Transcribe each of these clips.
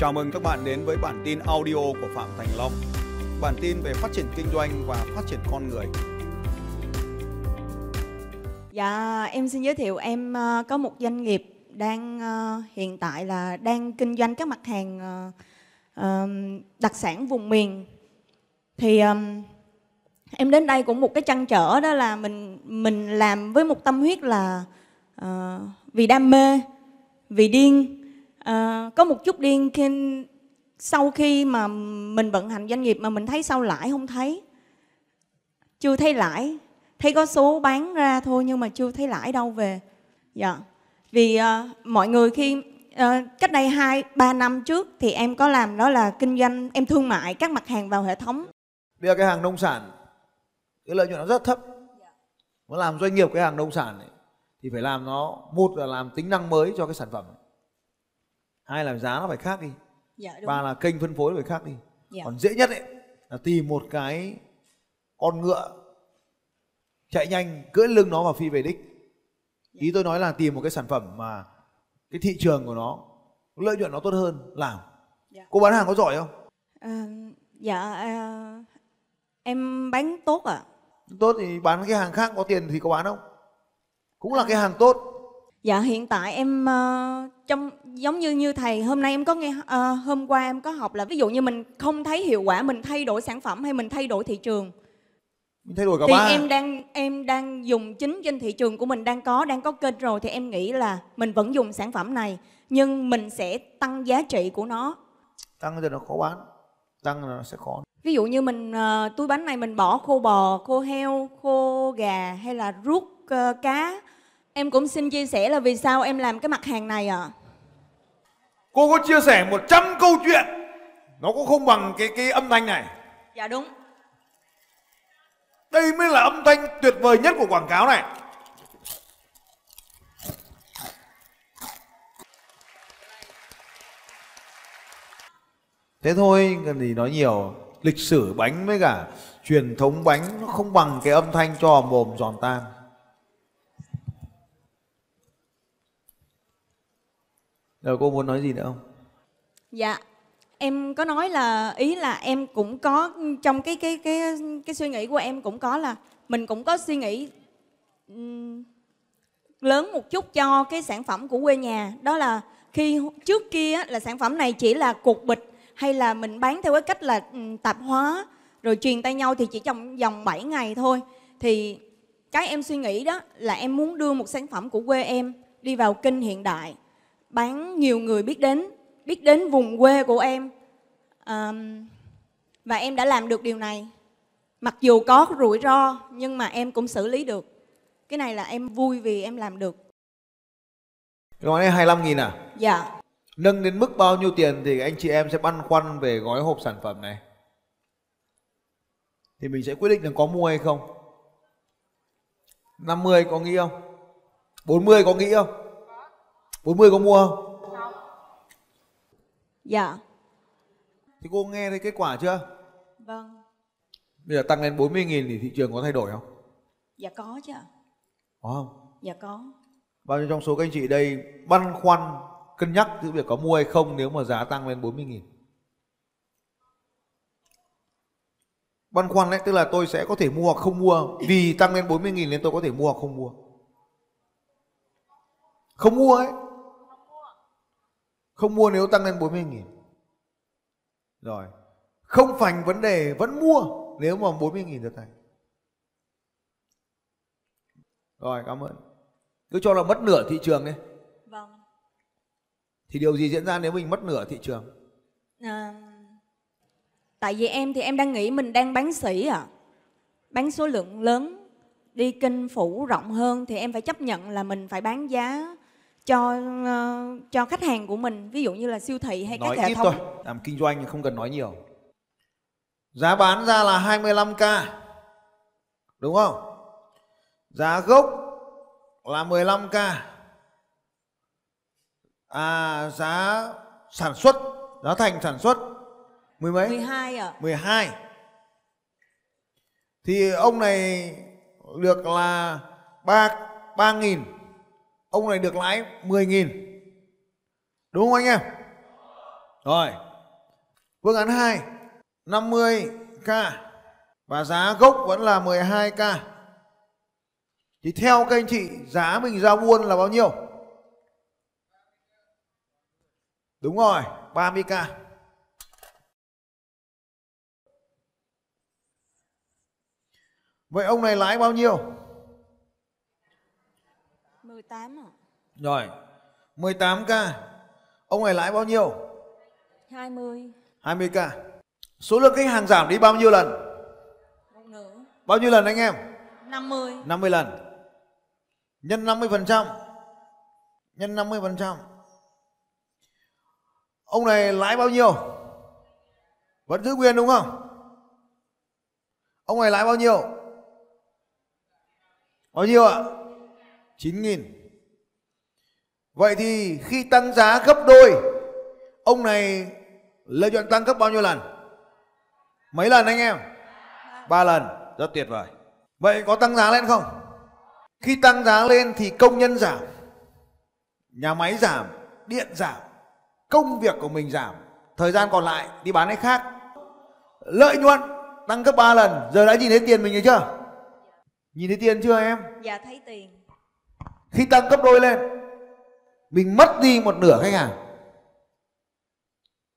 Chào mừng các bạn đến với bản tin audio của Phạm Thành Long. Bản tin về phát triển kinh doanh và phát triển con người. Dạ, em xin giới thiệu em ờ, có một doanh nghiệp đang ờ, hiện tại là đang kinh doanh các mặt hàng ờ, đặc sản vùng miền. Thì em đến đây cũng một cái trăn trở đó là mình mình làm với một tâm huyết là vì đam mê, vì điên à, có một chút điên khi sau khi mà mình vận hành doanh nghiệp mà mình thấy sau lãi không thấy. Chưa thấy lãi, thấy có số bán ra thôi nhưng mà chưa thấy lãi đâu về. Dạ. Vì à, mọi người khi à, cách đây 2 3 năm trước thì em có làm đó là kinh doanh em thương mại các mặt hàng vào hệ thống. Bây giờ cái hàng nông sản cái lợi nhuận nó rất thấp. Muốn làm doanh nghiệp cái hàng nông sản ấy, thì phải làm nó một là làm tính năng mới cho cái sản phẩm. Hai là giá nó phải khác đi. Dạ Ba là kênh phân phối nó phải khác đi. Dạ. Còn dễ nhất ấy là tìm một cái con ngựa chạy nhanh cưỡi lưng nó và phi về đích. Ý tôi nói là tìm một cái sản phẩm mà cái thị trường của nó lợi nhuận nó tốt hơn làm. Dạ. Cô bán hàng có giỏi không? Ờ, dạ ờ, em bán tốt ạ. Tốt thì bán cái hàng khác có tiền thì có bán không? Cũng là cái hàng tốt. Dạ hiện tại em ờ, trong giống như như thầy hôm nay em có nghe ờ, hôm qua em có học là ví dụ như mình không thấy hiệu quả mình thay đổi sản phẩm hay mình thay đổi thị trường Mình thay đổi cả thì ba. em đang em đang dùng chính trên thị trường của mình đang có đang có kênh rồi thì em nghĩ là mình vẫn dùng sản phẩm này nhưng mình sẽ tăng giá trị của nó Tăng giờ nó khó bán. Tăng là nó sẽ khó. ví dụ như mình ờ, túi bánh này mình bỏ khô bò khô heo khô gà hay là ruốc ờ, cá em cũng xin chia sẻ là vì sao em làm cái mặt hàng này ạ Cô có chia sẻ 100 câu chuyện nó cũng không bằng cái cái âm thanh này. dạ đúng Đây mới là âm thanh tuyệt vời nhất của quảng cáo này. Thế thôi, cần gì nói nhiều. Lịch sử bánh với cả truyền thống bánh nó không bằng cái âm thanh cho mồm giòn tan. Rồi cô muốn nói gì nữa không? Dạ, em có nói là ý là em cũng có trong cái cái cái cái suy nghĩ của em cũng có là mình cũng có suy nghĩ um, lớn một chút cho cái sản phẩm của quê nhà. Đó là khi trước kia là sản phẩm này chỉ là cục bịch hay là mình bán theo cái cách là um, tạp hóa rồi truyền tay nhau thì chỉ trong vòng 7 ngày thôi. Thì cái em suy nghĩ đó là em muốn đưa một sản phẩm của quê em đi vào kênh hiện đại bán nhiều người biết đến biết đến vùng quê của em Ờm, và em đã làm được điều này mặc dù có rủi ro nhưng mà em cũng xử lý được cái này là em vui vì em làm được gói này 25 nghìn à? dạ Nâng đến mức bao nhiêu tiền thì anh chị em sẽ băn khoăn về gói hộp sản phẩm này. Thì mình sẽ quyết định là có mua hay không. 50 có nghĩ không? 40 có nghĩ không? 40 có mua không? dạ Thì cô nghe thấy kết quả chưa? vâng Bây giờ tăng lên 40 nghìn thì thị trường có thay đổi không? dạ có chứ ạ. Có không? dạ có Bao nhiêu trong số các anh chị đây băn khoăn cân nhắc giữa việc có mua hay không nếu mà giá tăng lên 40 nghìn? Băn khoăn đấy tức là tôi sẽ có thể mua hoặc không mua vì tăng lên 40 nghìn nên tôi có thể mua hoặc không mua. Không mua ấy. Không mua nếu tăng lên 40 nghìn. Rồi. Không phành vấn đề vẫn mua nếu mà 40 nghìn được thành. Rồi cảm ơn. Cứ cho là mất nửa thị trường đi. vâng Thì điều gì diễn ra nếu mình mất nửa thị trường? à, tại vì em thì em đang nghĩ mình đang bán sỉ à bán số lượng lớn đi kinh phủ rộng hơn thì em phải chấp nhận là mình phải bán giá cho ờ, cho khách hàng của mình ví dụ như là siêu thị hay nói các hệ thống thôi. Làm kinh doanh thì không cần nói nhiều. Giá bán ra là 25k. Đúng không? Giá gốc là 15k. À giá sản xuất, giá thành sản xuất mười mấy? 12 à 12 Thì ông này được là 3, 3 nghìn Ông này được lãi 10.000 Đúng không anh em? Rồi. Phương án 2 50k và giá gốc vẫn là 12k. Thì theo các anh chị giá mình giao buôn là bao nhiêu? Đúng rồi, 30k. Vậy ông này lãi bao nhiêu? 18 ạ. Rồi, 18k. Ông này lãi bao nhiêu? 20. 20k. Số lượng khách hàng giảm đi bao nhiêu lần? Một nửa. Bao nhiêu lần anh em? 50. 50 lần. Nhân 50%. Nhân 50%. Ông này lãi bao nhiêu? Vẫn giữ nguyên đúng không? Ông này lãi bao nhiêu? Bao nhiêu ạ? 9.000. Vậy thì khi tăng giá gấp đôi, ông này lợi nhuận tăng gấp bao nhiêu lần? Mấy lần anh em? Ba lần. Rất tuyệt vời. Vậy có tăng giá lên không? Khi tăng giá lên thì công nhân giảm, nhà máy giảm, điện giảm, công việc của mình giảm, thời gian còn lại đi bán cái khác. Lợi nhuận tăng gấp 3 lần, giờ đã nhìn thấy tiền mình rồi chưa? Nhìn thấy tiền chưa em? Dạ thấy tiền. Khi tăng gấp đôi lên, mình mất đi một nửa khách hàng.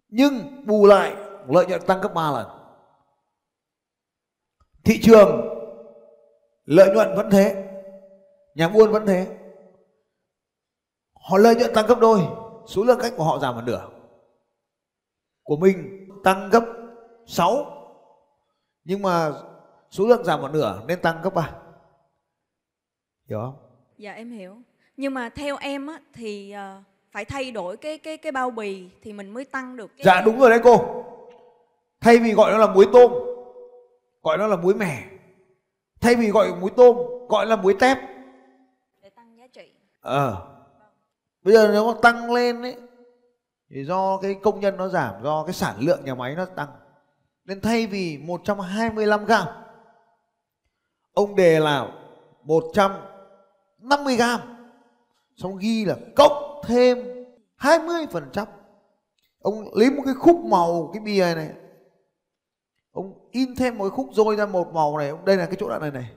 Nhưng bù lại lợi nhuận tăng gấp 3 lần. Thị trường lợi nhuận vẫn thế, nhà buôn vẫn thế. Họ lợi nhuận tăng gấp đôi, số lượng khách của họ giảm một nửa. Của mình tăng gấp 6 nhưng mà số lượng giảm một nửa nên tăng gấp 3. Hiểu không? Dạ em hiểu. Nhưng mà theo em á thì ờ, phải thay đổi cái cái cái bao bì thì mình mới tăng được cái Dạ đúng rồi đấy cô. Thay vì gọi nó là muối tôm, gọi nó là muối mẻ. Thay vì gọi muối tôm, gọi là muối tép. để tăng giá trị. Ờ. Bây giờ nếu mà tăng lên ấy thì do cái công nhân nó giảm, do cái sản lượng nhà máy nó tăng. Nên thay vì 125 gram ông đề là 150 gram. Xong ghi là cộng thêm 20%. Ông lấy một cái khúc màu cái bìa này ông in thêm một cái khúc rôi ra một màu này. Đây là cái chỗ đoạn này này.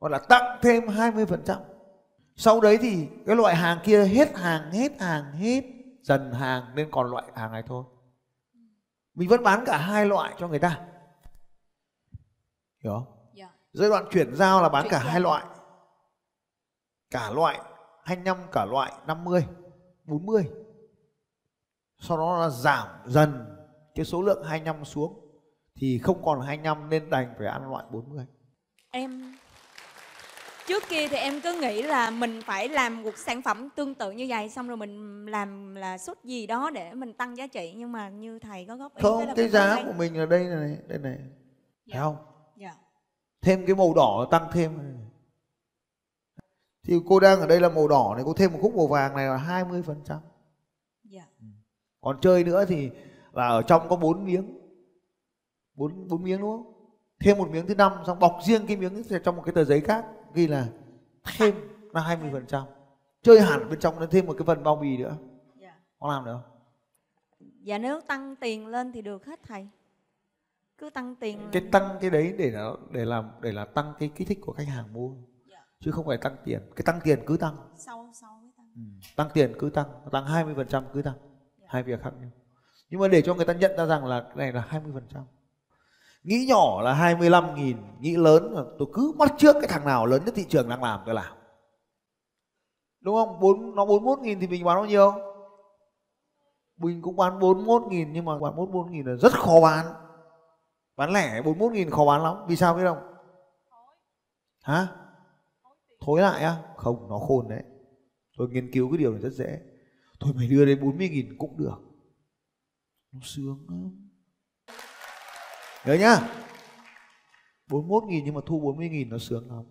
Gọi là tăng thêm 20% sau đấy thì cái loại hàng kia hết hàng hết hàng hết dần hàng nên còn loại hàng này thôi. Mình vẫn bán cả hai loại cho người ta. Hiểu không? Dạ. giai đoạn chuyển giao là bán Chuyển cả hai loại cả loại 25 cả loại 50 40 sau đó là giảm dần cái số lượng 25 xuống thì không còn 25 nên đành phải ăn loại 40 Em trước kia thì em cứ nghĩ là mình phải làm một sản phẩm tương tự như vậy xong rồi mình làm là xuất gì đó để mình tăng giá trị nhưng mà như thầy có góp ý không là cái giá của mình là đây này đây này. Dạ. thấy không? Dạ. thêm cái màu đỏ tăng thêm thì cô đang ở đây là màu đỏ này cô thêm một khúc màu vàng này là 20 phần trăm Dạ. còn chơi nữa thì là ở trong có bốn miếng bốn bốn miếng đúng không thêm một miếng thứ năm xong bọc riêng cái miếng trong một cái tờ giấy khác ghi là thêm là 20 phần trăm chơi hẳn bên trong nó thêm một cái phần bao bì nữa Dạ. có làm được không Dạ nếu tăng tiền lên thì được hết thầy. Cứ tăng tiền cái tăng cái đấy để nó để làm để là tăng cái kích thích của khách hàng mua. Chứ không phải tăng tiền. Cái tăng tiền cứ tăng. Sau sau mới tăng. Ừ. tăng tiền cứ tăng. Tăng 20 phần trăm cứ tăng. Hai việc khác nhau. Nhưng mà để cho người ta nhận ra rằng là cái này là 20 phần trăm. Nghĩ nhỏ là 25 nghìn. Nghĩ lớn là tôi cứ bắt trước cái thằng nào lớn nhất thị trường đang làm tôi làm. Đúng không? Bốn nó 41 nghìn thì mình bán bao nhiêu? Mình cũng bán 41 nghìn nhưng mà bán 41 nghìn là rất khó bán. Bán lẻ 41 nghìn khó bán lắm. Vì sao biết không? Hả thối lại á. Không, nó khôn đấy. Tôi nghiên cứu cái điều này rất dễ. Thôi mày đưa đến 40 nghìn cũng được. Nó sướng lắm. Nhớ nhá. 41 nghìn nhưng mà thu 40 nghìn nó sướng lắm.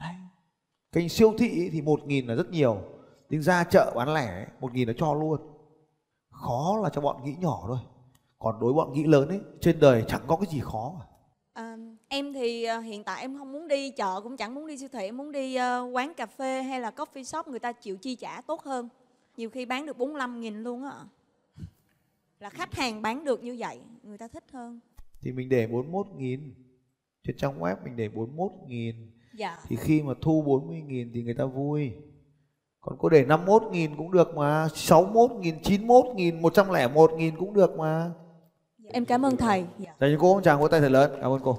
Đấy. kênh siêu thị thì 1 nghìn là rất nhiều. Nhưng ra chợ bán lẻ 1 nghìn nó cho luôn. Khó là cho bọn nghĩ nhỏ thôi. Còn đối bọn nghĩ lớn ấy, trên đời chẳng có cái gì khó cả em thì ờ, hiện tại em không muốn đi chợ cũng chẳng muốn đi siêu thị em muốn đi ờ, quán cà phê hay là coffee shop người ta chịu chi trả tốt hơn. Nhiều khi bán được 45 nghìn luôn á. Là khách hàng bán được như vậy người ta thích hơn. Thì mình để 41 nghìn. Trên trang web mình để 41 nghìn. Dạ. Thì khi mà thu 40 nghìn thì người ta vui. Còn có để 51 nghìn cũng được mà 61 nghìn 91 nghìn 101 nghìn cũng được mà. Em cảm ơn thầy. Dạ. cho cô một tràng vỗ tay thật lớn. Cảm ơn cô